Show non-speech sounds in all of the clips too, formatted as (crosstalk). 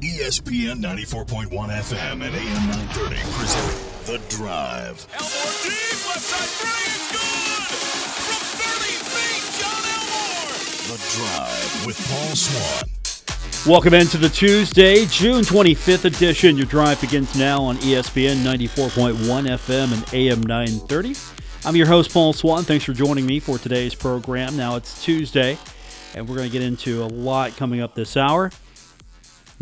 ESPN 94.1 FM and AM 930 present The Drive. Elmore deep, left side three is good! From 30 feet, Jon Elmore! The Drive with Paul Swann. Welcome into the Tuesday, June 25th edition. Your drive begins now on ESPN 94.1 FM and AM 930. I'm your host, Paul Swann. Thanks for joining me for today's program. Now it's Tuesday, and we're going to get into a lot coming up this hour.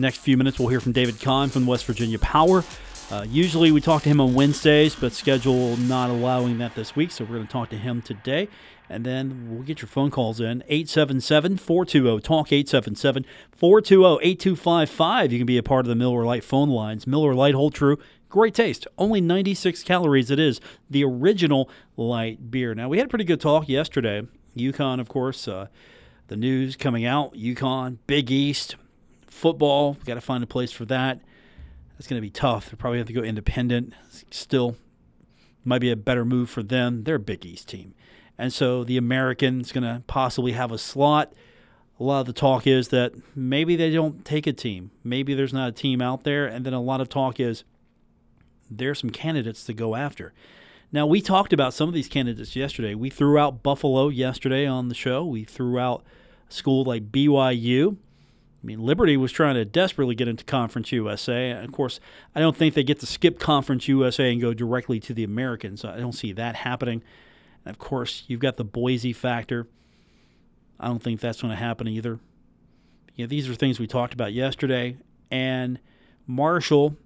Next few minutes, we'll hear from David Kahn from West Virginia Power. Uh, usually we talk to him on Wednesdays, but schedule not allowing that this week, so we're going to talk to him today. And then we'll get your phone calls in 877 420 TALK 877 420 8255. You can be a part of the Miller Lite phone lines. Miller Lite Hold True, great taste. Only 96 calories. It is the original light beer. Now, we had a pretty good talk yesterday. UConn, of course, uh, the news coming out UConn, Big East, football. We Got to find a place for that. That's going to be tough. They'll probably have to go independent. Still, might be a better move for them. They're a Big East team. And so the American's going to possibly have a slot. A lot of the talk is that maybe they don't take a team. Maybe there's not a team out there. And then a lot of talk is there's some candidates to go after. Now, we talked about some of these candidates yesterday. We threw out Buffalo yesterday on the show. We threw out a school like BYU. I mean, Liberty was trying to desperately get into Conference USA. Of course, I don't think they get to skip Conference USA and go directly to the Americans. I don't see that happening. And of course, you've got the Boise factor. I don't think that's going to happen either. You know, these are things we talked about yesterday. And Marshall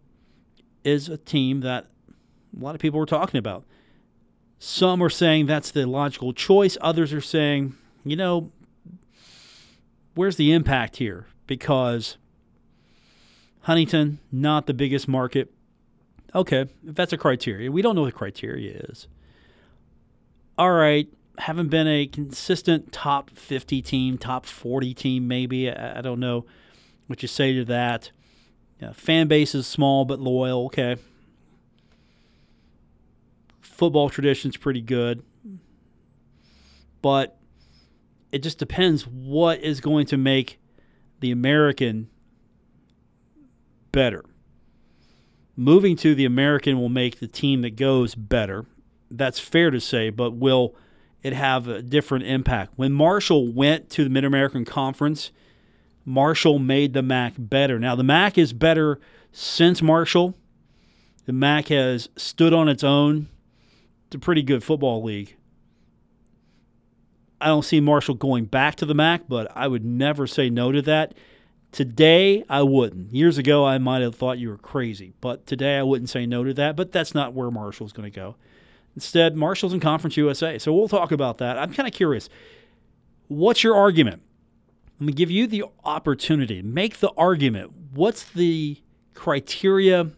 is a team that a lot of people were talking about. Some are saying that's the logical choice. Others are saying, you know, where's the impact here? Because Huntington, not the biggest market. Okay, if that's a criteria, we don't know what the criteria is. All right, haven't been a consistent top 50 team, top 40 team, maybe. I, I don't know what you say to that. Yeah, fan base is small but loyal. Okay. Football tradition's pretty good. But it just depends what is going to make the American better. Moving to the American will make the team that goes better. That's fair to say, but will it have a different impact? When Marshall went to the Mid American Conference, Marshall made the MAC better. Now, the MAC is better since Marshall. The MAC has stood on its own. It's a pretty good football league. I don't see Marshall going back to the MAC, but I would never say no to that. Today, I wouldn't. Years ago, I might have thought you were crazy, but today I wouldn't say no to that. But that's not where Marshall's going to go. Instead, Marshall's in Conference USA. So we'll talk about that. I'm kind of curious. What's your argument? Let me give you the opportunity. Make the argument. What's the criteria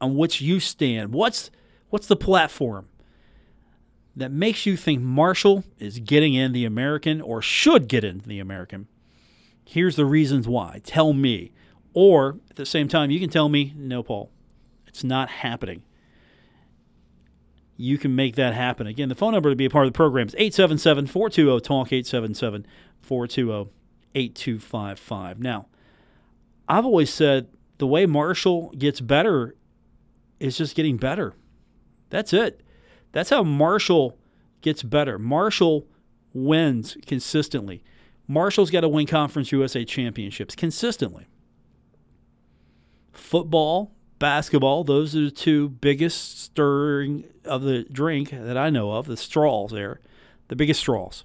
on which you stand? What's what's the platform that makes you think Marshall is getting in the American or should get in the American? Here's the reasons why. Tell me. Or at the same time, you can tell me, no, Paul, it's not happening. You can make that happen. Again, the phone number to be a part of the program is 877 420 TALK, 877 420 8255. Now, I've always said the way Marshall gets better is just getting better. That's it. That's how Marshall gets better. Marshall wins consistently. Marshall's got to win Conference USA championships consistently. Football, basketball, those are the two biggest stirring of the drink that I know of, the straws there, the biggest straws.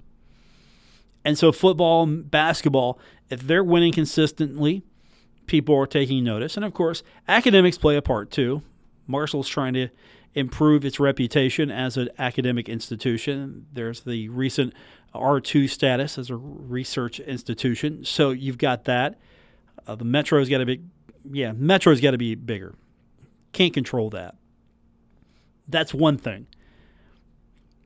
And so, football and basketball, if they're winning consistently, people are taking notice. And of course, academics play a part too. Marshall's trying to improve its reputation as an academic institution. There's the recent R2 status as a research institution. So you've got that. Uh, the Metro's got to be, yeah, Metro's got to be bigger. Can't control that. That's one thing.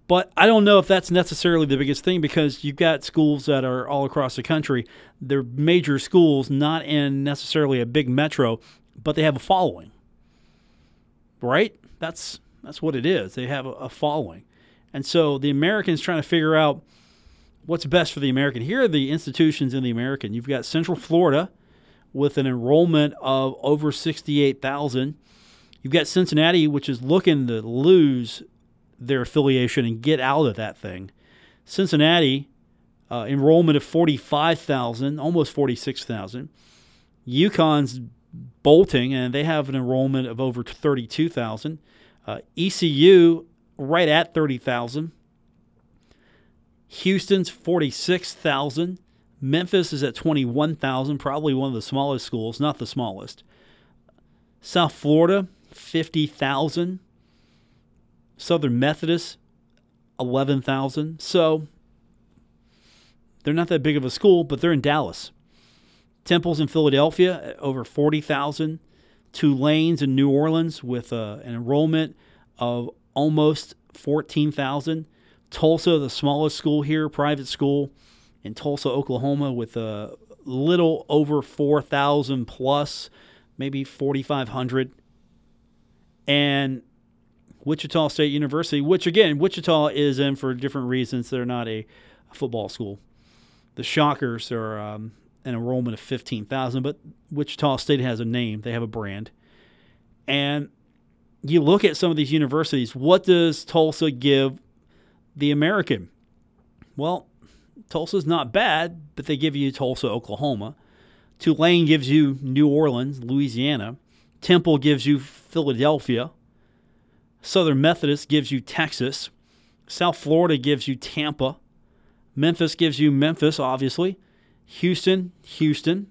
But I don't know if that's necessarily the biggest thing because you've got schools that are all across the country. They're major schools, not in necessarily a big metro, but they have a following. Right? That's that's what it is. They have a, a following. And so the Americans trying to figure out what's best for the American. Here are the institutions in the American. You've got Central Florida, with an enrollment of over 68,000. You've got Cincinnati, which is looking to lose their affiliation and get out of that thing. Cincinnati, uh, enrollment of 45,000, almost 46,000. UConn's bolting, and they have an enrollment of over 32,000. Uh, ECU, right at 30,000. Houston's 46,000. Memphis is at 21,000, probably one of the smallest schools, not the smallest. South Florida, 50,000. Southern Methodist, 11,000. So they're not that big of a school, but they're in Dallas. Temple's in Philadelphia, over 40,000. Tulane's in New Orleans with uh, an enrollment of almost 14,000. Tulsa, the smallest school here, private school in Tulsa, Oklahoma, with a little over 4,000 plus, maybe 4,500. And Wichita State University, which again, Wichita is in for different reasons. They're not a football school. The Shockers are um, an enrollment of 15,000, but Wichita State has a name, they have a brand. And you look at some of these universities, what does Tulsa give the American? Well, Tulsa's not bad, but they give you Tulsa, Oklahoma. Tulane gives you New Orleans, Louisiana. Temple gives you Philadelphia. Southern Methodist gives you Texas. South Florida gives you Tampa. Memphis gives you Memphis, obviously. Houston, Houston.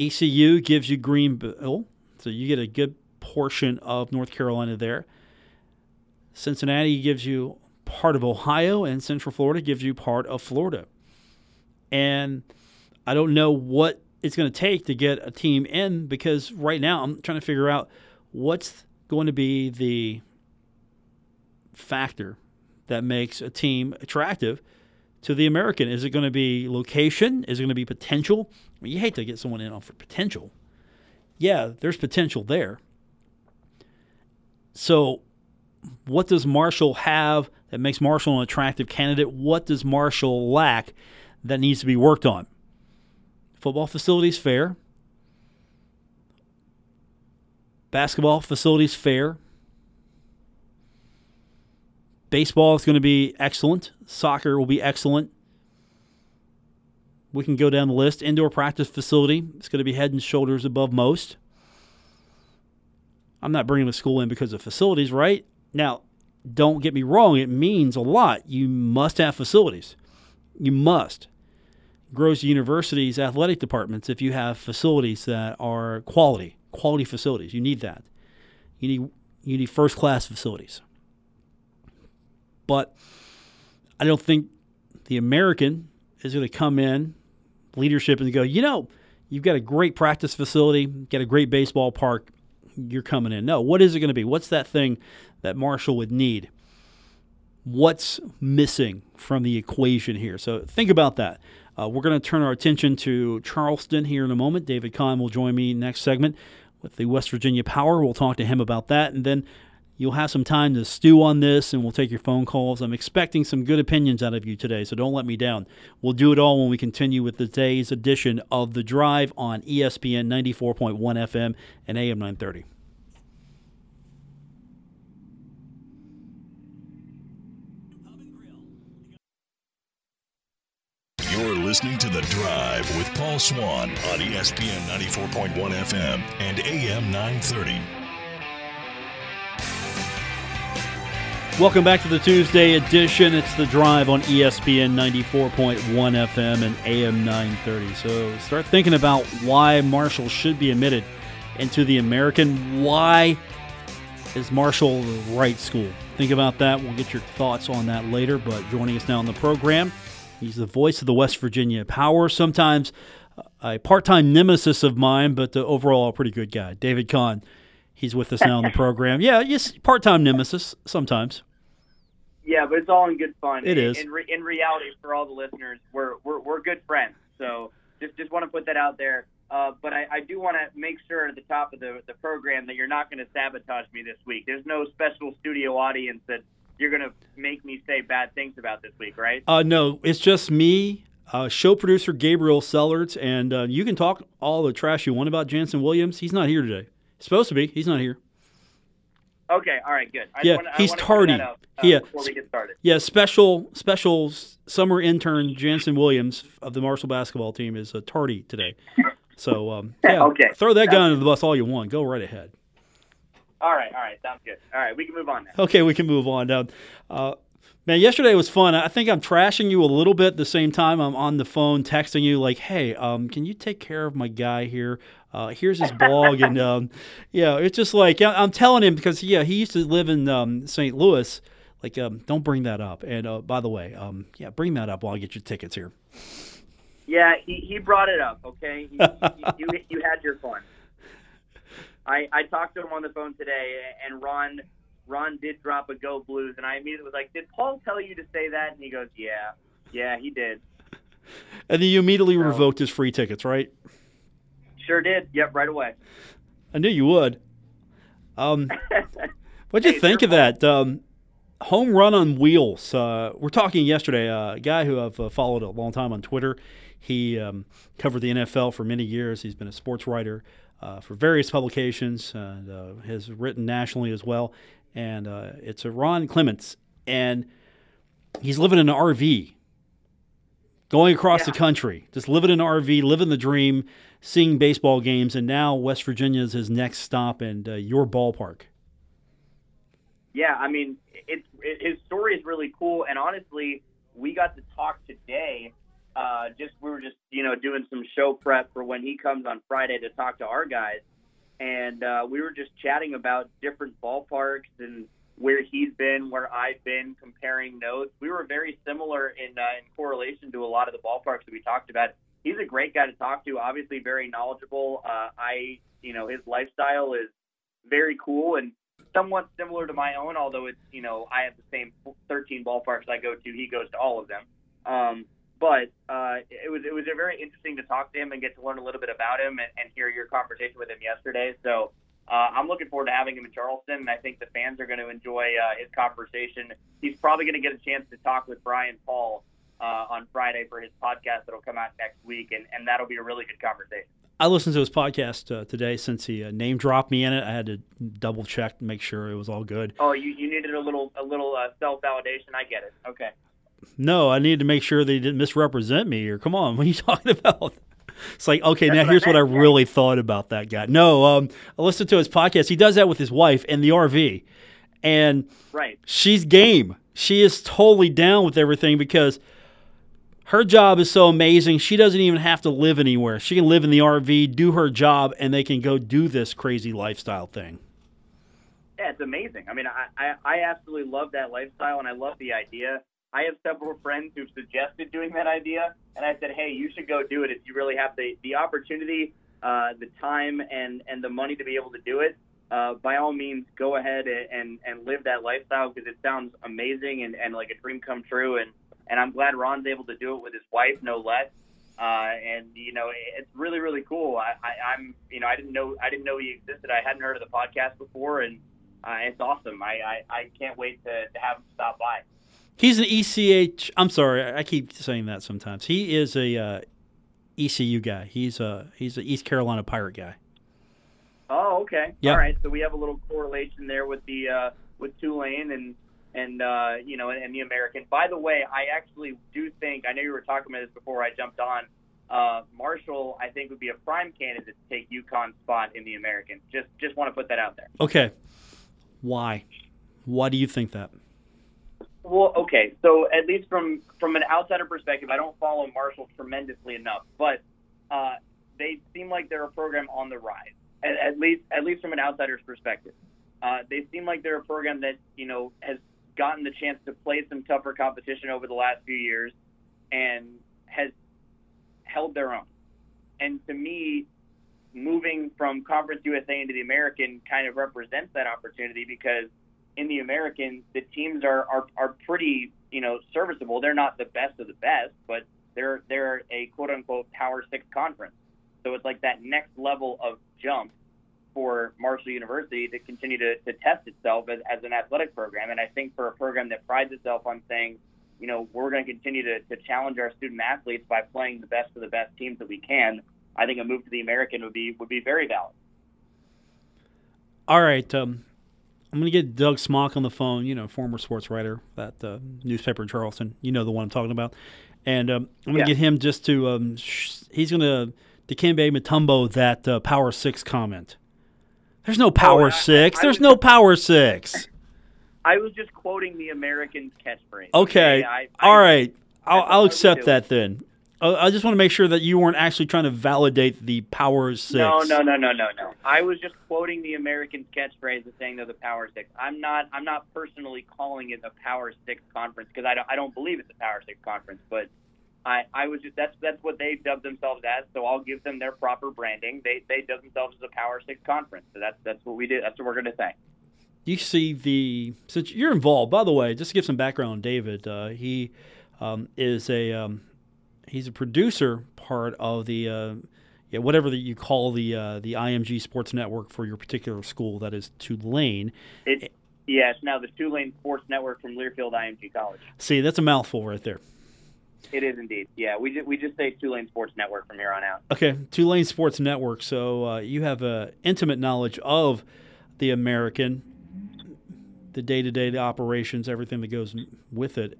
ECU gives you Greenville. So you get a good portion of North Carolina there. Cincinnati gives you part of Ohio, and Central Florida gives you part of Florida. And I don't know what it's going to take to get a team in because right now I'm trying to figure out what's going to be the factor that makes a team attractive to the American? Is it going to be location? Is it going to be potential? I mean, you hate to get someone in off for potential. Yeah, there's potential there. So, what does Marshall have that makes Marshall an attractive candidate? What does Marshall lack that needs to be worked on? Football facilities fair. Basketball facilities fair. Baseball is going to be excellent. Soccer will be excellent. We can go down the list. Indoor practice facility is going to be head and shoulders above most. I'm not bringing the school in because of facilities, right? Now, don't get me wrong, it means a lot. You must have facilities. You must. Grows universities' athletic departments if you have facilities that are quality, quality facilities. You need that. You need you need first class facilities. But I don't think the American is going to come in, leadership, and go, you know, you've got a great practice facility, got a great baseball park, you're coming in. No, what is it going to be? What's that thing that Marshall would need? What's missing from the equation here? So think about that. Uh, we're going to turn our attention to Charleston here in a moment. David Kahn will join me next segment with the West Virginia Power. We'll talk to him about that. And then You'll have some time to stew on this and we'll take your phone calls. I'm expecting some good opinions out of you today, so don't let me down. We'll do it all when we continue with today's edition of The Drive on ESPN 94.1 FM and AM 930. You're listening to The Drive with Paul Swann on ESPN 94.1 FM and AM 930. Welcome back to the Tuesday edition. It's the drive on ESPN 94.1 FM and AM 930. So start thinking about why Marshall should be admitted into the American. Why is Marshall the right school? Think about that. We'll get your thoughts on that later. But joining us now on the program, he's the voice of the West Virginia Power. Sometimes a part time nemesis of mine, but uh, overall a pretty good guy. David Kahn. He's with us now on the (laughs) program. Yeah, yes, part time nemesis sometimes. Yeah, but it's all in good fun. It is. In, re- in reality, for all the listeners, we're, we're, we're good friends. So just just want to put that out there. Uh, but I, I do want to make sure at the top of the, the program that you're not going to sabotage me this week. There's no special studio audience that you're going to make me say bad things about this week, right? Uh, no, it's just me uh, show producer Gabriel Sellards, and uh, you can talk all the trash you want about Jannson Williams. He's not here today. He's supposed to be. He's not here. Okay, all right, good. I Yeah, wanna, he's tardy. Uh, Yeah. Before we get started. Yeah, special special summer intern Jannson Williams of the Marshall basketball team is uh, tardy today. So um, (laughs) yeah, Okay. throw that guy under the bus all you want. Go right ahead. All right, all right, sounds good. All right, we can move on now. Okay, we can move on now. Uh, man, yesterday was fun. I think I'm trashing you a little bit. At the same time, I'm on the phone texting you like, "Hey, um, can you take care of my guy here? Uh, here's his blog." and (laughs) um, yeah, it's just like I'm telling him because yeah, he used to live in um, St. Louis. Like, um, don't bring that up. And uh, by the way, um, yeah, bring that up while I get your tickets here. Yeah, he, he brought it up. Okay, you, you (laughs) you had your fun. I I talked to him on the phone today, and Ron Ron did drop a go Blues, and I immediately was like, "Did Paul tell you to say that?" And he goes, "Yeah, yeah, he did. And then you immediately No. revoked his free tickets, right? Sure did. Yep, right away." I knew you would. Um, (laughs) what'd you Hey, think of that? Um, home run on wheels. Uh, we're talking yesterday. Uh, a guy who I've uh, followed a long time on Twitter. He um, covered the NFL for many years. He's been a sports writer uh, for various publications and uh, has written nationally as well. And uh, it's a Ron Clements, and he's living in an RV, going across the country, just living in an RV, living the dream, seeing baseball games. And now West Virginia is his next stop, and uh, your ballpark. Yeah, I mean, it's it, his story is really cool, and honestly, we got to talk today. Uh, just we were just you know doing some show prep for when he comes on Friday to talk to our guys, and uh, we were just chatting about different ballparks and where he's been, where I've been, comparing notes. We were very similar in uh, in correlation to a lot of the ballparks that we talked about. He's a great guy to talk to. Obviously, very knowledgeable. Uh, I you know his lifestyle is very cool and somewhat similar to my own, although it's you know I have the same 13 ballparks I go to. He goes to all of them. Um, but uh, it was it was very interesting to talk to him and get to learn a little bit about him and, and hear your conversation with him yesterday. So uh, I'm looking forward to having him in Charleston, and I think the fans are going to enjoy uh, his conversation. He's probably going to get a chance to talk with Brian Paul uh, on Friday for his podcast that'll come out next week, and, and that'll be a really good conversation. I listened to his podcast uh, today since he uh, name dropped me in it. I had to double check to make sure it was all good. Oh, you, you needed a little a little uh, self validation. I get it. Okay. No, I needed to make sure they didn't misrepresent me. Or come on, (laughs) what are you talking about? It's like okay, That's now what here's what I really thought about that guy. No, um, I listened to his podcast. He does that with his wife in the RV, and Right. she's game. She is totally down with everything because her job is so amazing. She doesn't even have to live anywhere. She can live in the RV, do her job, and they can go do this crazy lifestyle thing. Yeah, it's amazing. I mean, I, I, I absolutely love that lifestyle, and I love the idea. I have several friends who've suggested doing that idea, and I said, hey, you should go do it if you really have the, the opportunity, uh, the time, and, and the money to be able to do it. Uh, by all means, go ahead and, and, live that lifestyle because it sounds amazing and, and like a dream come true. And, and I'm glad Ron's able to do it with his wife, no less. Uh, and you know, it's really, really cool. I, I, I'm, you know, I didn't know, I didn't know he existed. I hadn't heard of the podcast before, and uh, it's awesome. I, I, I can't wait to, to have him stop by. He's an ECH. I'm sorry, I keep saying that sometimes. He is a uh, ECU guy. He's a he's an East Carolina Pirate guy. Oh, okay. Yeah. All right. So we have a little correlation there with the uh, with Tulane and and uh, you know and, the American. By the way, I actually do think I know you were talking about this before I jumped on. Uh, Marshall, I think, would be a prime candidate to take UConn's spot in the American. Just just want to put that out there. Okay, why? Why do you think that? Well, okay. So at least from from an outsider perspective, I don't follow Marshall tremendously enough, but uh, they seem like they're a program on the rise. At, at least at least from an outsider's perspective, uh, they seem like they're a program that you know has gotten the chance to play some tougher competition over the last few years, and has held their own. And to me, moving from Conference USA into the American kind of represents that opportunity because in the American, the teams are, are, are pretty, you know, serviceable. They're not the best of the best, but they're they're a quote unquote Power Six conference. So it's like that next level of jump for Marshall University to continue to, to test itself as, as an athletic program. And I think for a program that prides itself on saying, you know, we're going to continue to, to challenge our student athletes by playing the best of the best teams that we can. I think a move to the American would be would be very valid. All right, um, I'm going to get Doug Smock on the phone. You know, former sports writer at the newspaper in Charleston. You know the one I'm talking about, and um, I'm going to Yeah. get him just to. Um, sh- he's going to Dikembe Mutombo that uh, Power Six comment. There's no Power Oh, I- Six. I There's was- no Power Six. (laughs) I was just quoting the American's catchphrase. Okay. I, I, All right. I'll, I I'll accept that then. I just want to make sure that you weren't actually trying to validate the Power Six. No, no, no, no, no, no. I was just quoting the American's catchphrase of saying they're the Power Six. I'm not. I'm not personally calling it a Power Six conference because I don't. I don't believe it's a Power Six conference. But I, I was just. That's that's what they dubbed themselves as. So I'll give them their proper branding. They they dub themselves as a Power Six conference. So that's that's what we did. That's what we're gonna say. you see the since you're involved. By the way, just to give some background on David, uh, he um, is a um, he's a producer part of the uh, yeah whatever that you call the uh, the IMG Sports Network for your particular school. That is Tulane. It. Yeah, it's now the Tulane Sports Network from Learfield IMG College. See, that's a mouthful right there. It is indeed. Yeah, we just, we just say Tulane Sports Network from here on out. Okay, Tulane Sports Network. So uh, you have uh, intimate knowledge of the American, the day to day, the operations, everything that goes with it.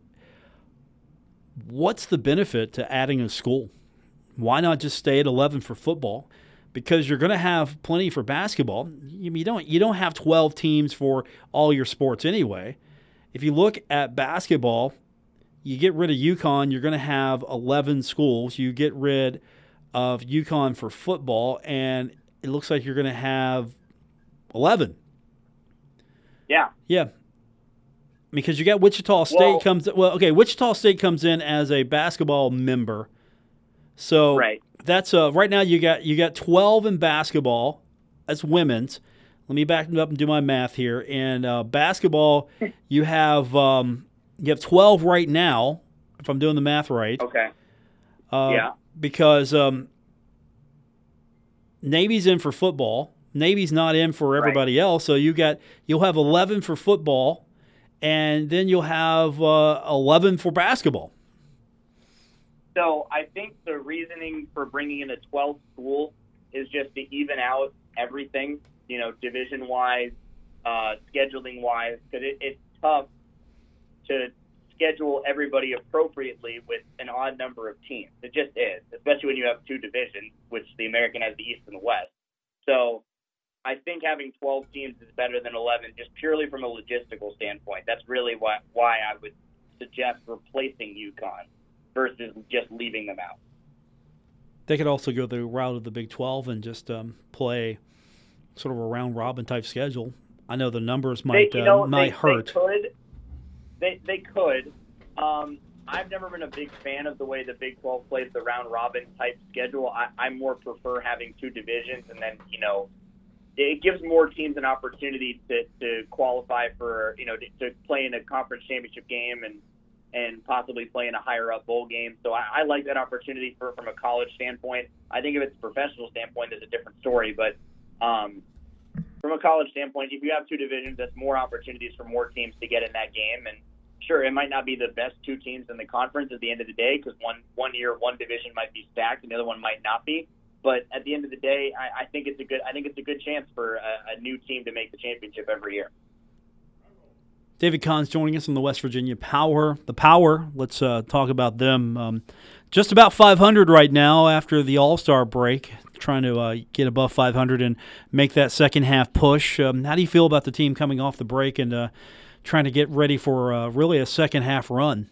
What's the benefit to adding a school? Why not just stay at 11 for football? Because you're going to have plenty for basketball. You, you don't you don't have 12 teams for all your sports anyway. If you look at basketball, you get rid of UConn, you're going to have 11 schools. You get rid of UConn for football, and it looks like you're going to have 11. Yeah. Yeah. Because you got Wichita State Well- comes well, okay, Wichita State comes in as a basketball member. So Right. that's uh right now you got you got 12 in basketball. That's women's. Let me back up and do my math here. And uh, basketball, (laughs) you have um, you have 12 right now, if I'm doing the math right. Okay. Uh, Yeah. Because um, Navy's in for football. Navy's not in for everybody else. So you got you'll have 11 for football, and then you'll have uh, 11 for basketball. So I think the reasoning for bringing in a 12th school is just to even out everything, you know, division wise, uh, scheduling wise, because it, it's tough to schedule everybody appropriately with an odd number of teams. It just is, especially when you have two divisions, which the American has the East and the West. So I think having 12 teams is better than 11, just purely from a logistical standpoint. That's really why why I would suggest replacing UConn versus just leaving them out. They could also go the route of the Big 12 and just um, play sort of a round robin type schedule. I know the numbers might they, you uh, might they, hurt. They could. They, they could. Um, I've never been a big fan of the way the Big 12 plays the round robin type schedule. I, I more prefer having two divisions, and then you know, it gives more teams an opportunity to, to qualify for you know to, to play in a conference championship game and and possibly play in a higher up bowl game. So I, I like that opportunity for from a college standpoint. I think if it's a professional standpoint, there's a different story, but. Um, from a college standpoint, if you have two divisions, that's more opportunities for more teams to get in that game. And sure, it might not be the best two teams in the conference at the end of the day because one one year one division might be stacked and the other one might not be. But at the end of the day, I, I think it's a good I think it's a good chance for a, a new team to make the championship every year. David Kahn's joining us on the West Virginia Power. The Power, let's uh, talk about them. Um, just about 500 right now after the All Star break, trying to uh, get above 500 and make that second half push. Um, how do you feel about the team coming off the break and uh, trying to get ready for uh, really a second half run?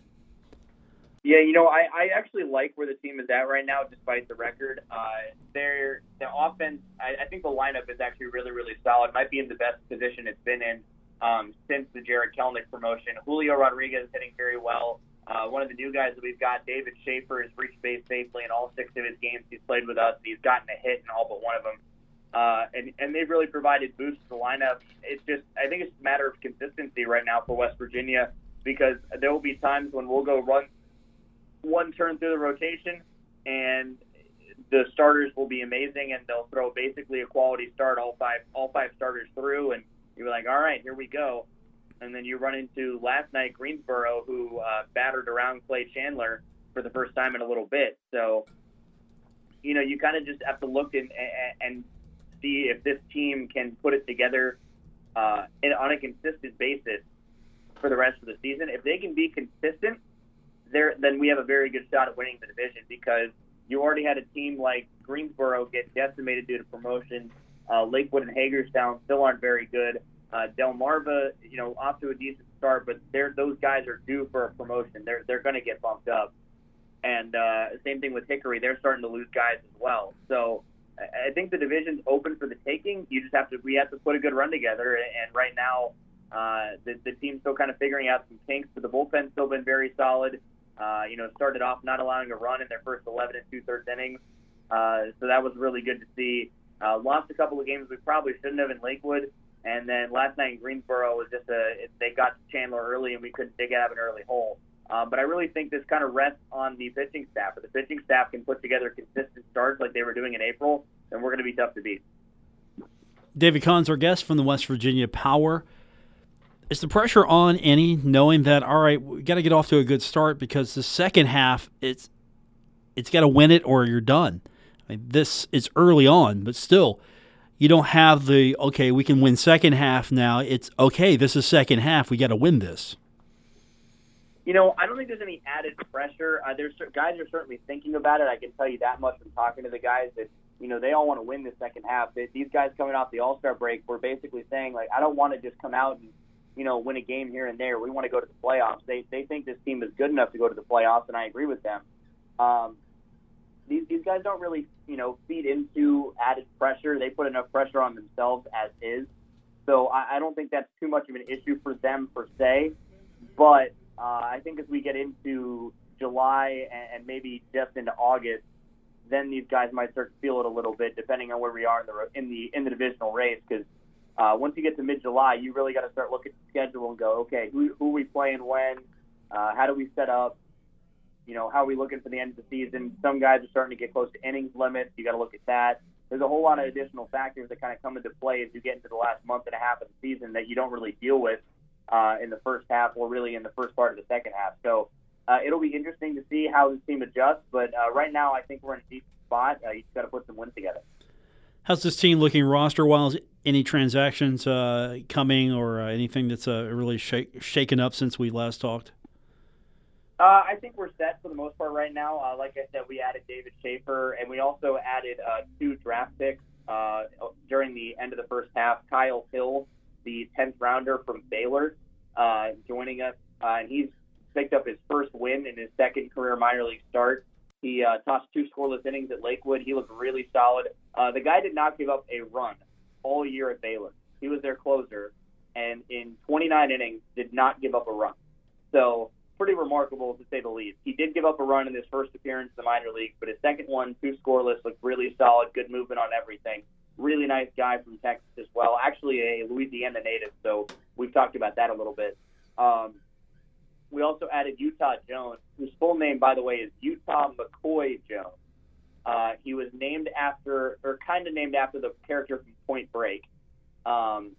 Yeah, you know, I, I actually like where the team is at right now, despite the record. Uh, their the offense, I, I think the lineup is actually really, really solid. Might be in the best position it's been in um, since the Jarred Kelenic promotion. Julio Rodriguez is hitting very well. Uh, one of the new guys that we've got, David Schaefer, has reached base safely in all six of his games he's played with us. He's gotten a hit in all but one of them. Uh, and, and they've really provided boosts to the lineup. It's just, I think it's a matter of consistency right now for West Virginia because there will be times when we'll go run one turn through the rotation and the starters will be amazing and they'll throw basically a quality start all five all five starters through and you're like all right here we go and then you run into last night Greensboro, who uh, battered around Clay Chandler for the first time in a little bit. So, you know, you kind of just have to look and, and see if this team can put it together uh, on a consistent basis for the rest of the season. If they can be consistent, there then we have a very good shot at winning the division because you already had a team like Greensboro get decimated due to promotion. Uh, Lakewood and Hagerstown still aren't very good. Uh, Delmarva, you know, off to a decent start, but they're those guys are due for a promotion. They're they're going to get bumped up. And uh, same thing with Hickory; they're starting to lose guys as well. So I think the division's open for the taking. You just have to we have to put a good run together. And right now, uh, the the team's still kind of figuring out some kinks. But the bullpen's still been very solid. Uh, you know, started off not allowing a run in their first 11 and two thirds innings. Uh, so that was really good to see. Uh, lost a couple of games we probably shouldn't have in Lakewood. And then last night in Greensboro was just a they got to Chandler early and we couldn't dig out of an early hole. Um, but I really think this kind of rests on the pitching staff. If the pitching staff can put together consistent starts like they were doing in April, then we're going to be tough to beat. David Kahn's our guest from the West Virginia Power. Is the pressure on any knowing that all right, we got to get off to a good start because the second half it's it's got to win it or you're done. I mean, this is early on, but still, you don't have the okay. We can win second half now. It's okay. This is second half. We got to win this. You know, I don't think there's any added pressure. Uh, there's guys are certainly thinking about it. I can tell you that much from talking to the guys that you know they all want to win the second half. These guys coming off the All Star break were basically saying like, I don't want to just come out and you know win a game here and there. We want to go to the playoffs. They they think this team is good enough to go to the playoffs, and I agree with them. Um, these these guys don't really you know feed into added pressure. They put enough pressure on themselves as is. So I, I don't think that's too much of an issue for them per se. But uh, I think as we get into July and, and maybe just into August, then these guys might start to feel it a little bit, depending on where we are in the in the in the divisional race. Because uh, once you get to mid-July, you really got to start looking at the schedule and go, okay, who who are we playing when? Uh, how do we set up? You know, how are we looking for the end of the season? Some guys are starting to get close to innings limits. You got to look at that. There's a whole lot of additional factors that kind of come into play as you get into the last month and a half of the season that you don't really deal with uh, in the first half or really in the first part of the second half. So uh, it'll be interesting to see how this team adjusts. But uh, right now, I think we're in a deep spot. Uh, you just got to put some wins together. How's this team looking roster wise? Any transactions uh, coming or uh, anything that's uh, really shake, shaken up since we last talked? Uh, I think we're set for the most part right now. Uh, like I said, we added David Schaefer, and we also added uh, two draft picks during the end of the first half. Kyle Hill, the 10th rounder from Baylor, joining us, and he's picked up his first win in his second career minor league start. He uh, tossed two scoreless innings at Lakewood. He looked really solid. Uh, the guy did not give up a run all year at Baylor. He was their closer, and in 29 innings, did not give up a run. So pretty remarkable to say the least. He did give up a run in his first appearance in the minor leagues, but his second one, two scoreless, looked really solid, good movement on everything. Really nice guy from Texas as well. Actually, a Louisiana native, so we've talked about that a little bit. Um, we also added Utah Jones, whose full name, by the way, is Utah McCoy Jones. Uh, he was named after, or kind of named after the character from Point Break. Um,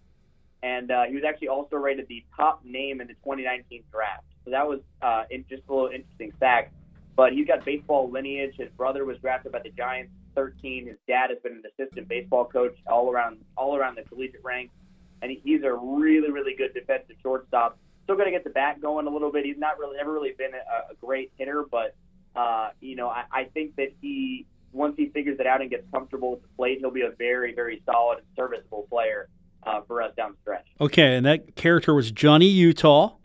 and uh, he was actually also rated the top name in the 2019 draft. So that was uh, in, just a little interesting fact. But he's got baseball lineage. His brother was drafted by the Giants 13. His dad has been an assistant baseball coach all around all around the collegiate ranks, and he, he's a really really good defensive shortstop. Still got to get the bat going a little bit. He's not really never really been a, a great hitter, but uh, you know I, I think that he once he figures it out and gets comfortable with the plate, he'll be a very very solid and serviceable player uh, for us down the stretch. Okay, and that character was Johnny Utah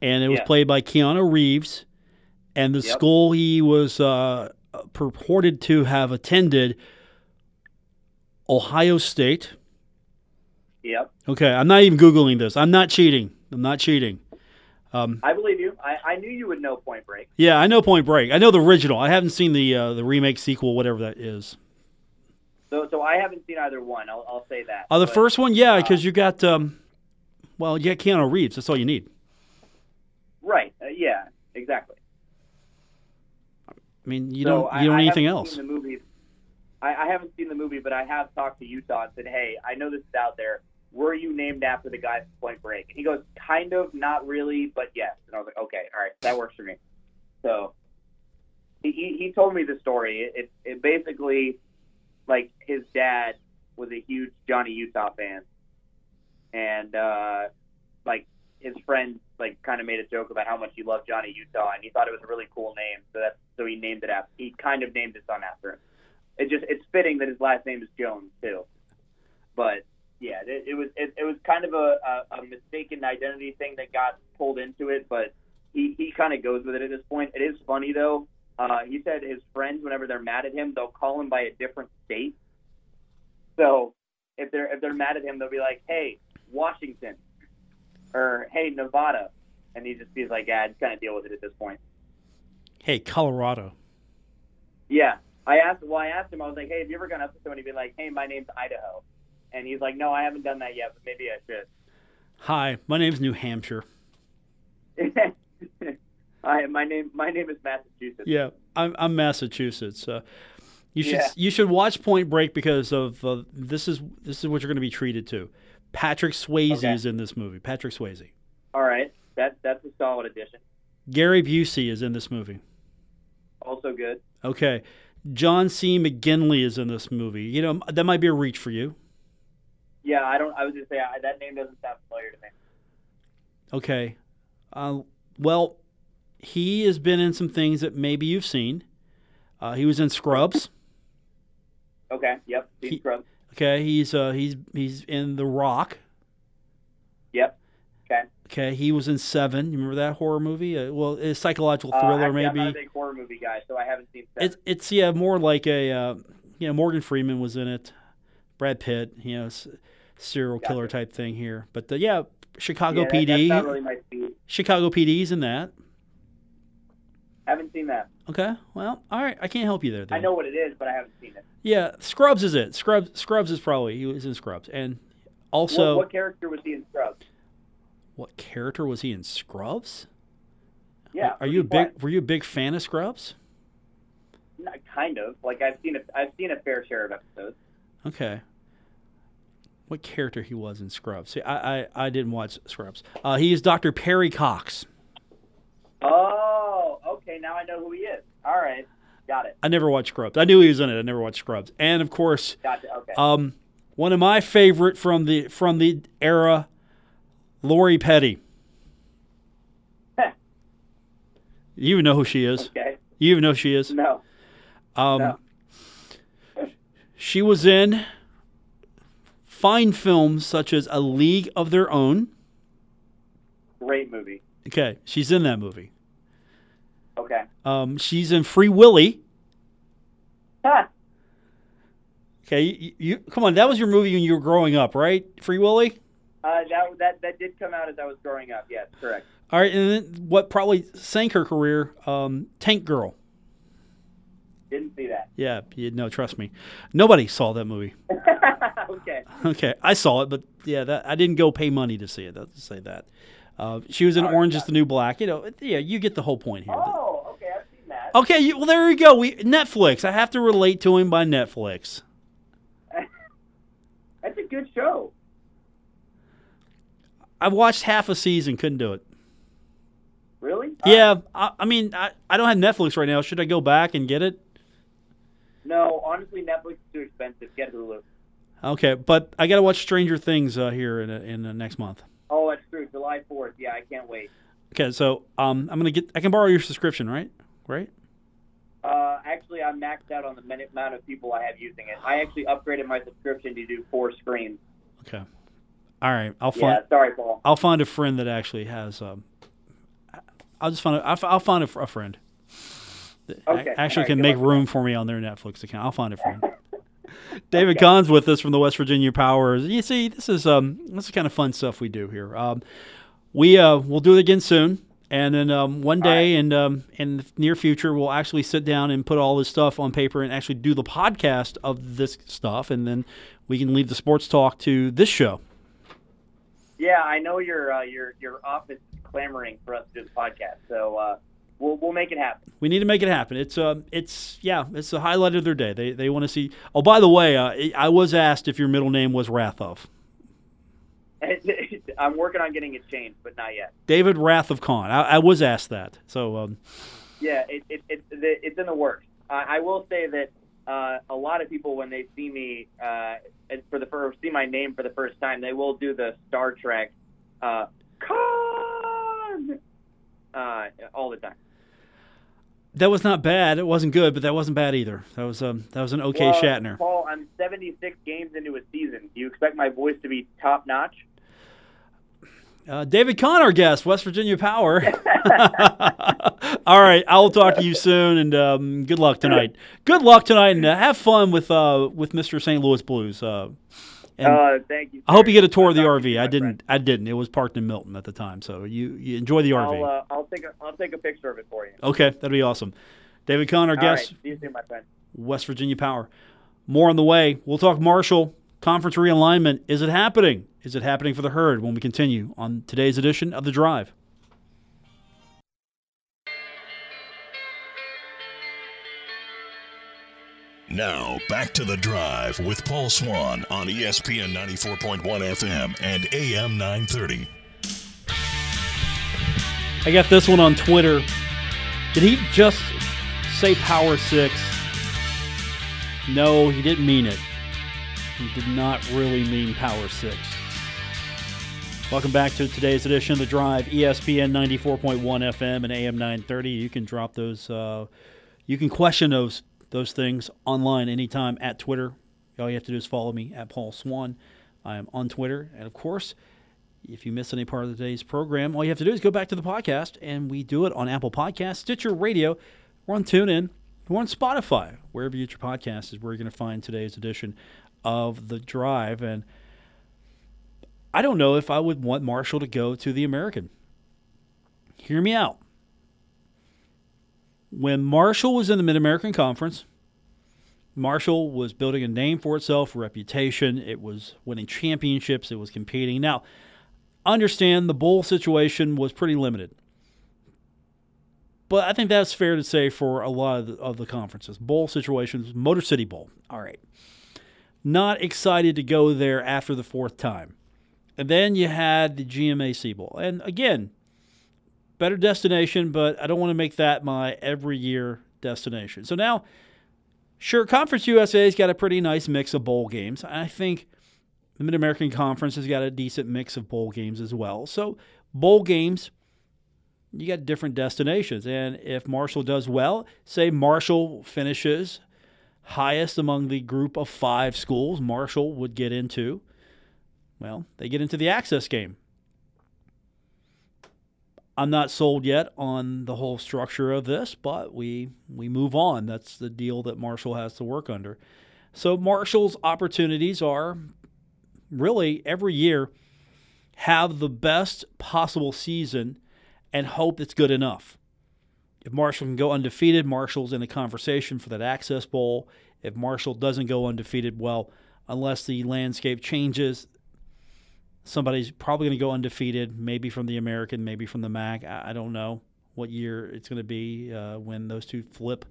and it was Yeah. played by Keanu Reeves. And the Yep. school he was uh, purported to have attended, Ohio State. Yep, Okay, I'm not even googling this. I'm not cheating. I'm not cheating. Um, I believe you. I, I knew you would know Point Break. yeah, I know Point Break. I know the original. I haven't seen the uh, the remake sequel, whatever that is. So so I haven't seen either one. I'll, I'll say that. Oh, the But, first one, yeah, uh, because you got um, well, you got Keanu Reeves. That's all you need. Right. Uh, yeah. Exactly. I mean, you So don't I- you don't I need anything else. Seen the movie. I, I haven't seen the movie, but I have talked to Utah and said, "Hey, I know this is out there. Were you named after the guy from Point Break? And he goes, kind of, not really, but yes. And I was like, okay, all right, that works for me. So he he, told me the story. It, it it basically like his dad was a huge Johnny Utah fan, and uh, like his friend like kind of made a joke about how much he loved Johnny Utah, and he thought it was a really cool name, so that's so he named it after. He kind of named his son after him. It just it's fitting that his last name is Jones too, but yeah, it, it was it, it was kind of a, a, a mistaken identity thing that got pulled into it, but he he kind of goes with it at this point. It is funny though. Uh, he said his friends, whenever they're mad at him, they'll call him by a different state. So if they're if they're mad at him, they'll be like, "Hey, Washington," or "Hey, Nevada," and he just he's like, "Yeah, I just kind of deal with it at this point." Hey, Colorado. Yeah, I asked. Well, I asked him. I was like, "Hey, have you ever gone up to someone and be like, "Hey, my name's Idaho," and he's like, "No, I haven't done that yet, but maybe I should." Hi, my name's New Hampshire. (laughs) Hi, my name my name is Massachusetts. Yeah, I'm, I'm Massachusetts. Uh, you should Yeah. you should watch Point Break because of uh, this is this is what you're going to be treated to. Patrick Swayze Okay. is in this movie. Patrick Swayze. All right, that that's a solid addition. Gary Busey is in this movie. Also good. Okay, John C. McGinley is in this movie. You know that might be a reach for you. Yeah, I don't. I was just say I, that name doesn't sound familiar to me. Okay, uh, well, he has been in some things that maybe you've seen. Uh, he was in Scrubs. Okay. Yep. He- Scrubs. Okay, he's uh, he's he's in The Rock. Yep. Okay. Okay, he was in Seven. You remember that horror movie? Uh, well, it's a psychological Uh, thriller, actually, I'm not a maybe. big horror movie guy, so I haven't seen. Seven. It's it's yeah, more like a uh, you know Morgan Freeman was in it, Brad Pitt, you know, serial killer type thing here. But uh, yeah, Chicago yeah, that- PD, That's not really. Chicago PD's in that. Haven't seen that. Okay, well, all right, I can't help you there. I know what it is, but I haven't seen it. Yeah, Scrubs is it. Scrubs Scrubs is probably he was in Scrubs, and also what, what character was he in Scrubs? what character was he in Scrubs? Yeah. Are you a big were you a big fan of Scrubs? Not- kind of. Like I've seen a I've seen a fair share of episodes. Okay. What character he was in Scrubs? See, I I, I didn't watch Scrubs. Uh, he is Dr. Perry Cox. Oh, okay. Now I know who he is. All right. Got it. I never watched Scrubs. I knew he was in it. I never watched Scrubs. And of course, Gotcha. Okay. um, one of my favorite from the from the era, Lori Petty. (laughs) You even know who she is. okay. You even know who she is. No. Um, No. She was in fine films such as A League of Their Own. Great movie. Okay, she's in that movie. Okay. Um, she's in Free Willy. Ha! Okay, you, you come on. That was your movie when you were growing up, right? Free Willy. Uh, that that that did come out as I was growing up. Yes, correct. All right, and then what probably sank her career? Um, Tank Girl. Didn't see that. Yeah, you no, trust me. Nobody saw that movie. (laughs) (laughs) okay. I saw it, but yeah, that I didn't go pay money to see it. Let's say that. Uh, she was in right, Orange got is the New Black. You know, yeah, you get the whole point here. Oh, okay. I've seen that. Okay, you, well there you go. We Netflix. I have to relate to him by Netflix. (laughs) That's a good show. I watched half a season, couldn't do it. Really? Yeah, I, I mean, I, I don't have Netflix right now. Should I go back and get it? No, honestly, Netflix is too expensive. Get Hulu. Okay, but I got to watch Stranger Things uh, here in in the next month. Oh, that's true. July fourth. Yeah, I can't wait. Okay, so um, I'm gonna get. I can borrow your subscription, right? Right? Uh, actually, I'm maxed out on the minute amount of people I have using it. I actually upgraded my subscription to do four screens. Okay. All right, I'll Yeah, find. sorry, Paul. I'll find a friend that actually has. Um, I'll just find. A, I'll, I'll find a, a friend. That Okay, Actually, all right, can make room for me on their Netflix account. I'll find a friend. David Kahn's with us from the West Virginia Powers. You see, this is um, this is kind of fun stuff we do here. Um, we uh, we'll do it again soon, and then um, one day in um, in the near future, we'll actually sit down and put all this stuff on paper and actually do the podcast of this stuff, and then we can leave the sports talk to this show. Yeah, I know your uh, your your office clamoring for us to do the podcast, so uh, we'll we'll make it happen. We need to make it happen. It's uh, it's yeah, it's the highlight of their day. They they want to see. Oh, by the way, uh, I was asked if your middle name was Rathov. (laughs) I'm working on getting it changed, but not yet. David Wrath of Khan. I, I was asked that. So, um, yeah, it, it, it, it's in the works. Uh, I will say that uh, a lot of people, when they see me uh, for the first, see my name for the first time, they will do the Star Trek uh, Khan uh, all the time. That was not bad. It wasn't good, but that wasn't bad either. That was um, that was an okay well, Shatner. Paul, I'm 76 games into a season. Do you expect my voice to be top notch? Uh, David Kahn, our guest, West Virginia Power. (laughs) (laughs) All right, I will talk to you soon, and um, good luck tonight. Good luck tonight, and uh, have fun with uh, with Mr. St. Louis Blues. Uh, thank you. Sir. I hope you get a tour of the RV. I didn't. Friend. I didn't. It was parked in Milton at the time, so you, you enjoy the RV. I'll, uh, I'll take a I'll take a picture of it for you. Okay, that'd be awesome. David Kahn, our All guest. Right. See you soon, my friend. West Virginia Power. More on the way. We'll talk Marshall conference realignment. Is it happening? Is it happening for the herd when we continue on today's edition of The Drive? Now, back to The Drive with Paul Swann on ESPN 94.1 FM and AM 930. I got this one on Twitter. Did he just say Power 6? No, he didn't mean it. He did not really mean Power 6. Welcome back to today's edition of The Drive, ESPN 94.1 FM and AM 930. You can drop those, uh, you can question those those things online anytime at Twitter. All you have to do is follow me at Paul Swann. I am on Twitter. And of course, if you miss any part of today's program, all you have to do is go back to the podcast, and we do it on Apple Podcasts, Stitcher Radio, we're on TuneIn, we're on Spotify. Wherever you get your podcast is where you're going to find today's edition of The Drive. And I don't know if I would want Marshall to go to the American. Hear me out when Marshall was in the Mid American Conference, Marshall was building a name for itself, reputation. It was winning championships. It was competing. Now, understand the bowl situation was pretty limited. But I think that's fair to say for a lot of the, of the conferences. Bowl situations, Motor City Bowl. All right. Not excited to go there after the fourth time. And then you had the GMAC Bowl. And again, better destination, but I don't want to make that my every year destination. So now, sure, Conference USA's got a pretty nice mix of bowl games. I think the Mid American Conference has got a decent mix of bowl games as well. So, bowl games, you got different destinations. And if Marshall does well, say Marshall finishes highest among the group of five schools, Marshall would get into, well, they get into the access game. I'm not sold yet on the whole structure of this, but we we move on. That's the deal that Marshall has to work under. So Marshall's opportunities are really every year have the best possible season and hope it's good enough. If Marshall can go undefeated, Marshall's in the conversation for that Access Bowl. If Marshall doesn't go undefeated, well, unless the landscape changes, somebody's probably going to go undefeated, maybe from the American, maybe from the MAC. I, I don't know what year it's going to be uh, when those two flip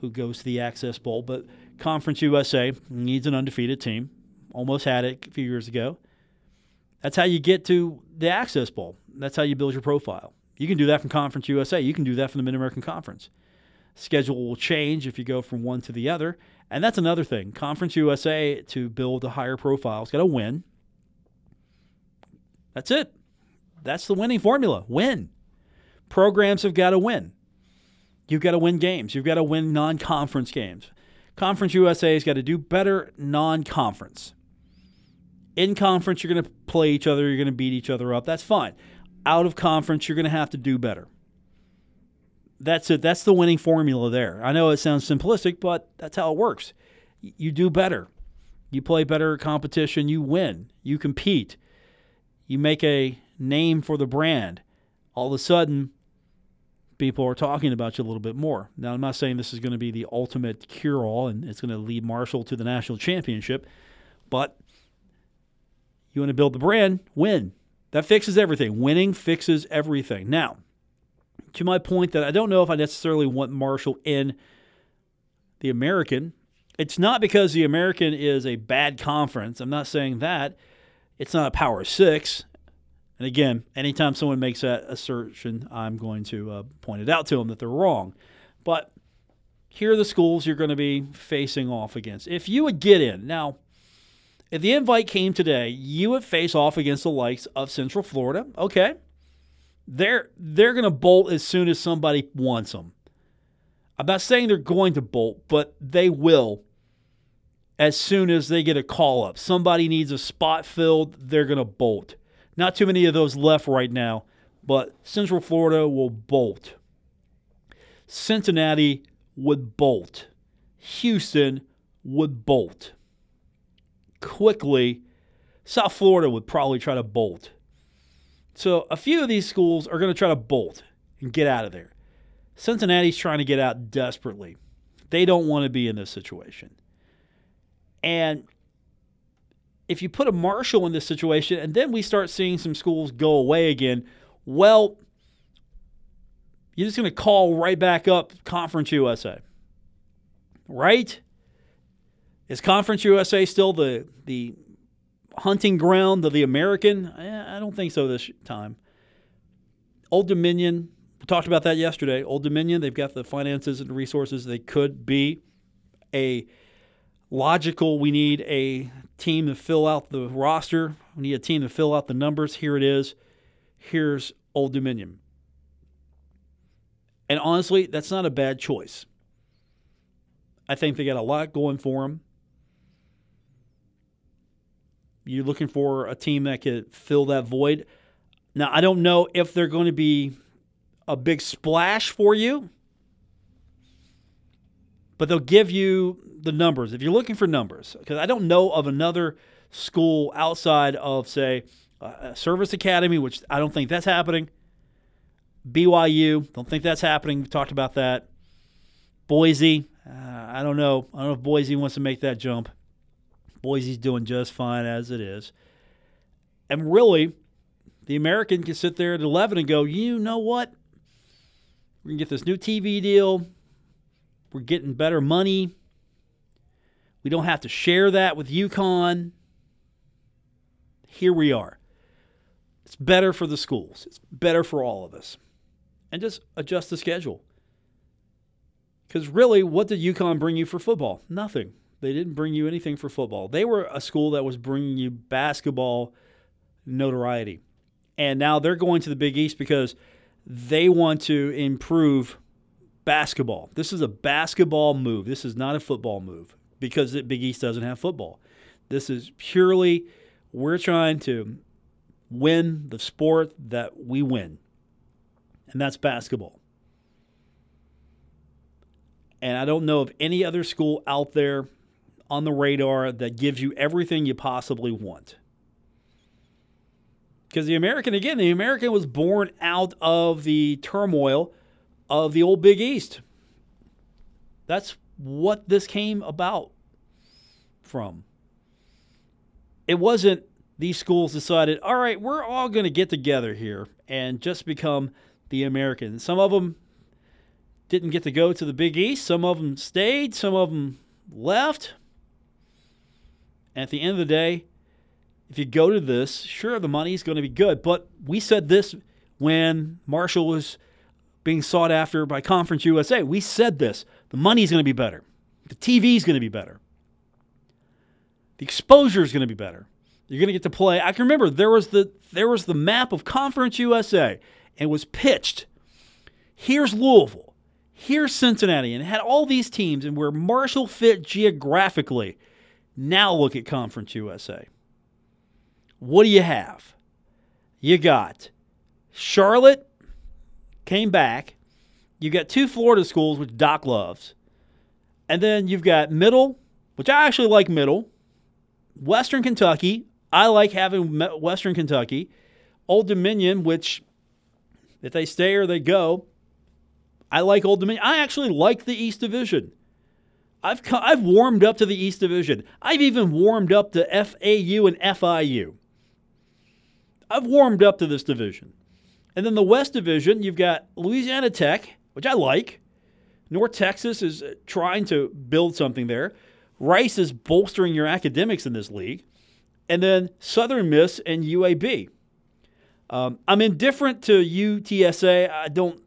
who goes to the Access Bowl. But Conference USA needs an undefeated team. Almost had it a few years ago. That's how you get to the Access Bowl. That's how you build your profile. You can do that from Conference USA. You can do that from the Mid American Conference. Schedule will change if you go from one to the other. And that's another thing. Conference USA, to build a higher profile, has got to win. That's it. That's the winning formula. Win. Programs have got to win. You've got to win games. You've got to win non conference games. Conference USA has got to do better non conference. In conference, you're going to play each other, you're going to beat each other up. That's fine. Out of conference, you're going to have to do better. That's it. That's the winning formula there. I know it sounds simplistic, but that's how it works. You do better. You play better competition, you win, you compete you make a name for the brand, all of a sudden people are talking about you a little bit more. Now, I'm not saying this is going to be the ultimate cure all and it's going to lead Marshall to the national championship, but you want to build the brand, win. That fixes everything. Winning fixes everything. Now, to my point that I don't know if I necessarily want Marshall in the American. It's not because the American is a bad conference. I'm not saying that It's not a power six. And again, anytime someone makes that assertion, I'm going to uh, point it out to them that they're wrong. But here are the schools you're going to be facing off against. If you would get in, now, if the invite came today, you would face off against the likes of Central Florida. Okay. They're they're going to bolt as soon as somebody wants them. I'm not saying they're going to bolt, but they will as soon as they get a call up. Somebody needs a spot filled, they're going to bolt. Not too many of those left right now, but Central Florida will bolt. Cincinnati would bolt. Houston would bolt. Quickly, South Florida would probably try to bolt. So a few of these schools are going to try to bolt and get out of there. Cincinnati's trying to get out desperately. They don't want to be in this situation. And if you put a Marshall in this situation and then we start seeing some schools go away again, well, you're just going to call right back up Conference USA. Right? Is Conference USA still the the hunting ground of the American? Eh, I don't think so this time. Old Dominion, we talked about that yesterday. Old Dominion, they've got the finances and resources. They could be a logical. We need a team to fill out the roster. We need a team to fill out the numbers. Here it is. Here's Old Dominion. And honestly, that's not a bad choice. I think they got a lot going for them. You're looking for a team that could fill that void. Now, I don't know if they're going to be a big splash for you, but they'll give you the numbers. If you're looking for numbers, because I don't know of another school outside of, say, a Service Academy, which I don't think that's happening. BYU, don't think that's happening. We talked about that. Boise, uh, I don't know. I don't know if Boise wants to make that jump. Boise's doing just fine as it is. And really, the American can sit there at 11 and go, you know what? We're going to get this new TV deal. We're getting better money. We don't have to share that with UConn. Here we are. It's better for the schools, it's better for all of us. And just adjust the schedule. Because really, what did UConn bring you for football? Nothing. They didn't bring you anything for football. They were a school that was bringing you basketball notoriety. And now they're going to the Big East because they want to improve basketball. This is a basketball move. This is not a football move because Big East doesn't have football. This is purely we're trying to win the sport that we win, and that's basketball. And I don't know of any other school out there on the radar that gives you everything you possibly want. Because the American, again, the American was born out of the turmoil of the old Big East. That's what this came about from. It wasn't these schools decided, all right, we're all going to get together here and just become the Americans. Some of them didn't get to go to the Big East, some of them stayed, some of them left. And at the end of the day, if you go to this, sure, the money is going to be good. But we said this when Marshall was being sought after by Conference USA. We said this the money is going to be better, the TV is going to be better, the exposure is going to be better. You're going to get to play. I can remember there was the there was the map of Conference USA and was pitched. Here's Louisville. Here's Cincinnati, and it had all these teams and where Marshall fit geographically. Now look at Conference USA. What do you have? You got Charlotte came back. You got two Florida schools, which Doc loves. And then you've got Middle, which I actually like Middle. Western Kentucky. I like having Western Kentucky. Old Dominion, which if they stay or they go, I like Old Dominion. I actually like the East Division. I've I've warmed up to the East Division. I've even warmed up to FAU and FIU. I've warmed up to this division. And then the West Division, you've got Louisiana Tech, which I like. North Texas is trying to build something there. Rice is bolstering your academics in this league. and then Southern Miss and UAB. Um, I'm indifferent to UTSA. I don't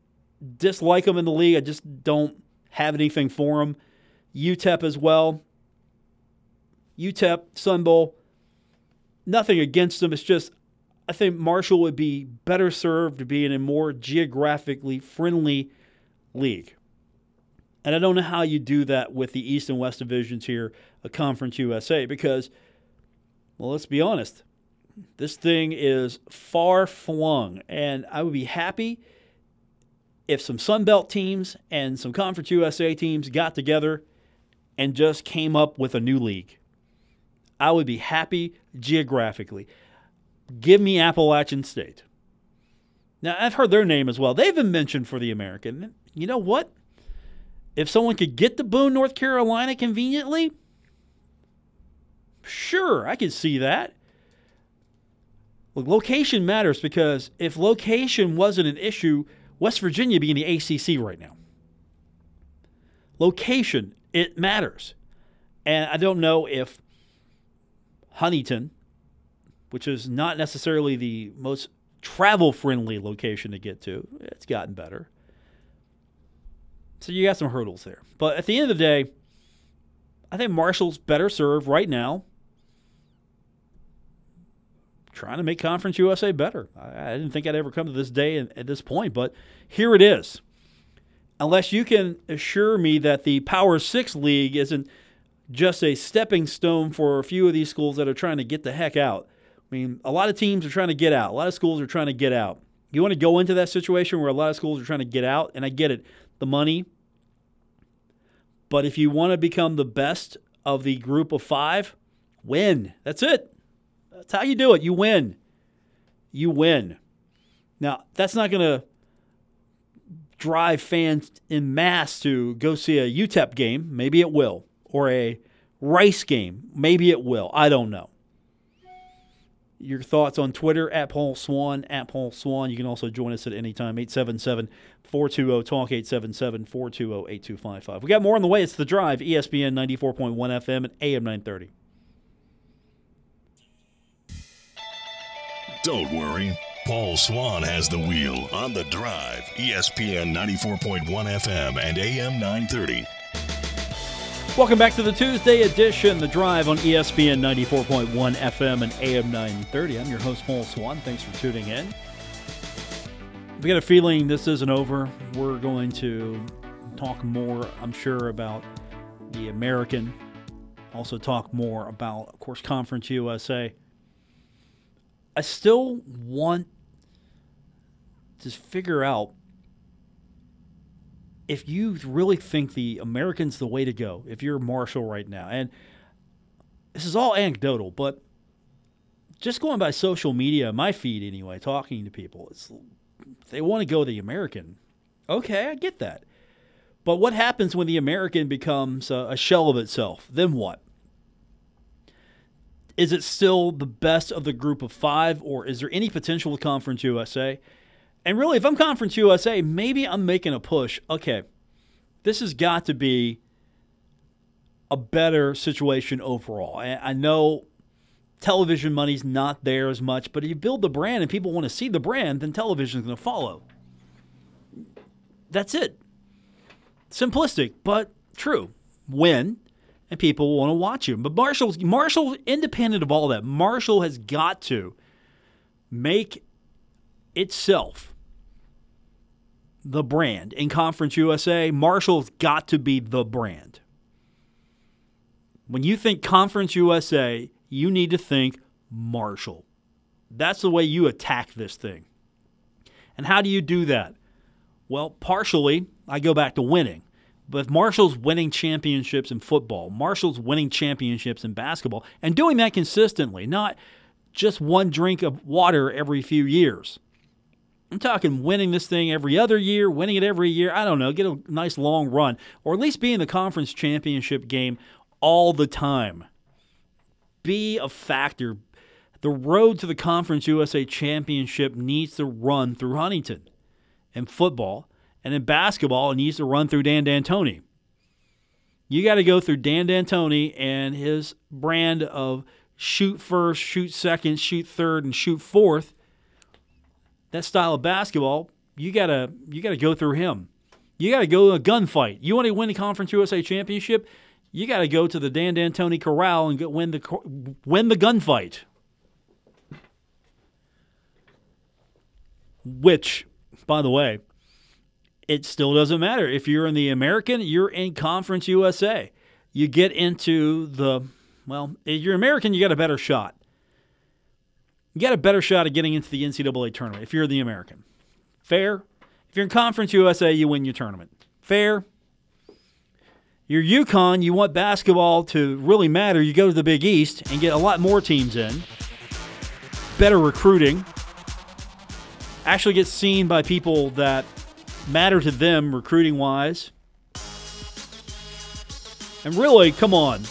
dislike them in the league. I just don't have anything for them. UTEP as well. UTEP, Sun Bowl, nothing against them. It's just I think Marshall would be better served to be in a more geographically friendly league. And I don't know how you do that with the East and West divisions here, a Conference USA, because, well, let's be honest, this thing is far flung. And I would be happy if some Sun Belt teams and some Conference USA teams got together and just came up with a new league. I would be happy geographically. Give me Appalachian State. Now, I've heard their name as well. They've been mentioned for the American. You know what? If someone could get to Boone, North Carolina conveniently, sure, I could see that. Look, location matters because if location wasn't an issue, West Virginia be in the ACC right now. Location, it matters. And I don't know if Huntington, which is not necessarily the most travel friendly location to get to, it's gotten better. So you got some hurdles there. But at the end of the day, I think Marshall's better served right now trying to make Conference USA better. I, I didn't think I'd ever come to this day and, at this point, but here it is. Unless you can assure me that the Power Six League isn't just a stepping stone for a few of these schools that are trying to get the heck out. I mean, a lot of teams are trying to get out. A lot of schools are trying to get out. You want to go into that situation where a lot of schools are trying to get out, and I get it, the money. But if you want to become the best of the group of five, win. That's it. That's how you do it. You win. You win. Now, that's not going to drive fans in mass to go see a UTEP game. Maybe it will or a Rice game. Maybe it will. I don't know. Your thoughts on Twitter at Paul Swann, at Paul Swann. You can also join us at any time, 877 420 Talk, 877 420 8255. We got more on the way. It's The Drive, ESPN 94.1 FM and AM 930. Don't worry. Paul Swann has the wheel on The Drive, ESPN 94.1 FM and AM 930. Welcome back to the Tuesday edition, The Drive on ESPN 94.1 FM and AM 930. I'm your host, Paul Swann. Thanks for tuning in. We got a feeling this isn't over. We're going to talk more, I'm sure, about the American. Also, talk more about, of course, Conference USA. I still want to figure out if you really think the American's the way to go, if you're Marshall right now, and this is all anecdotal, but just going by social media, my feed anyway, talking to people, they want to go the American. Okay, I get that. But what happens when the American becomes a, a shell of itself? Then what? Is it still the best of the group of five, or is there any potential with Conference USA? And really, if I'm Conference USA, maybe I'm making a push. Okay, this has got to be a better situation overall. I, know television money's not there as much, but if you build the brand and people want to see the brand, then television's going to follow. That's it. Simplistic, but true. Win, and people want to watch you. But Marshall's Marshall, independent of all that, Marshall has got to make itself the brand in Conference USA. Marshall's got to be the brand. When you think Conference USA, you need to think Marshall. That's the way you attack this thing. And how do you do that? Well, partially, I go back to winning. But Marshall's winning championships in football, Marshall's winning championships in basketball, and doing that consistently, not just one drink of water every few years. I'm talking winning this thing every other year, winning it every year. I don't know, get a nice long run, or at least be in the conference championship game all the time. Be a factor. The road to the Conference USA Championship needs to run through Huntington. In football, and in basketball, it needs to run through Dan D'Antoni. You got to go through Dan D'Antoni and his brand of shoot first, shoot second, shoot third, and shoot fourth. That style of basketball, you gotta you gotta go through him. You gotta go to a gunfight. You want to win the Conference USA championship, you gotta go to the Dan D'Antoni Corral and win the win the gunfight. Which, by the way, it still doesn't matter. If you're in the American, you're in Conference USA. You get into the, well, if you're American, you got a better shot. You got a better shot at getting into the NCAA tournament if you're the American. Fair? If you're in Conference USA, you win your tournament. Fair? You're UConn, you want basketball to really matter, you go to the Big East and get a lot more teams in. Better recruiting. Actually get seen by people that matter to them recruiting wise. And really, come on.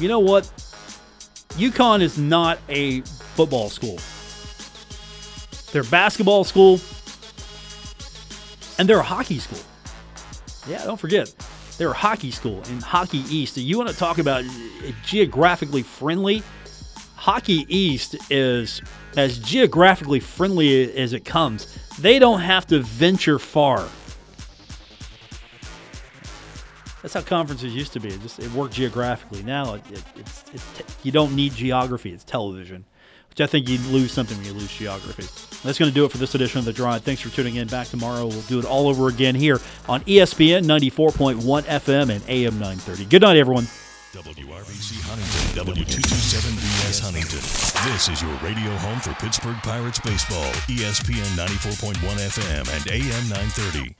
You know what? UConn is not a football school. They're a basketball school, and they're a hockey school. Yeah, don't forget, they're a hockey school in Hockey East. You want to talk about uh, geographically friendly? Hockey East is as geographically friendly as it comes. They don't have to venture far. That's how conferences used to be. It just it worked geographically. Now it, it, it's, you don't need geography. It's television, which I think you lose something when you lose geography. That's going to do it for this edition of the Drive. Thanks for tuning in. Back tomorrow. We'll do it all over again here on ESPN 94.1 FM and AM 930. Good night, everyone. WRBC Huntington, W227BS Huntington. This is your radio home for Pittsburgh Pirates baseball. ESPN 94.1 FM and AM 930.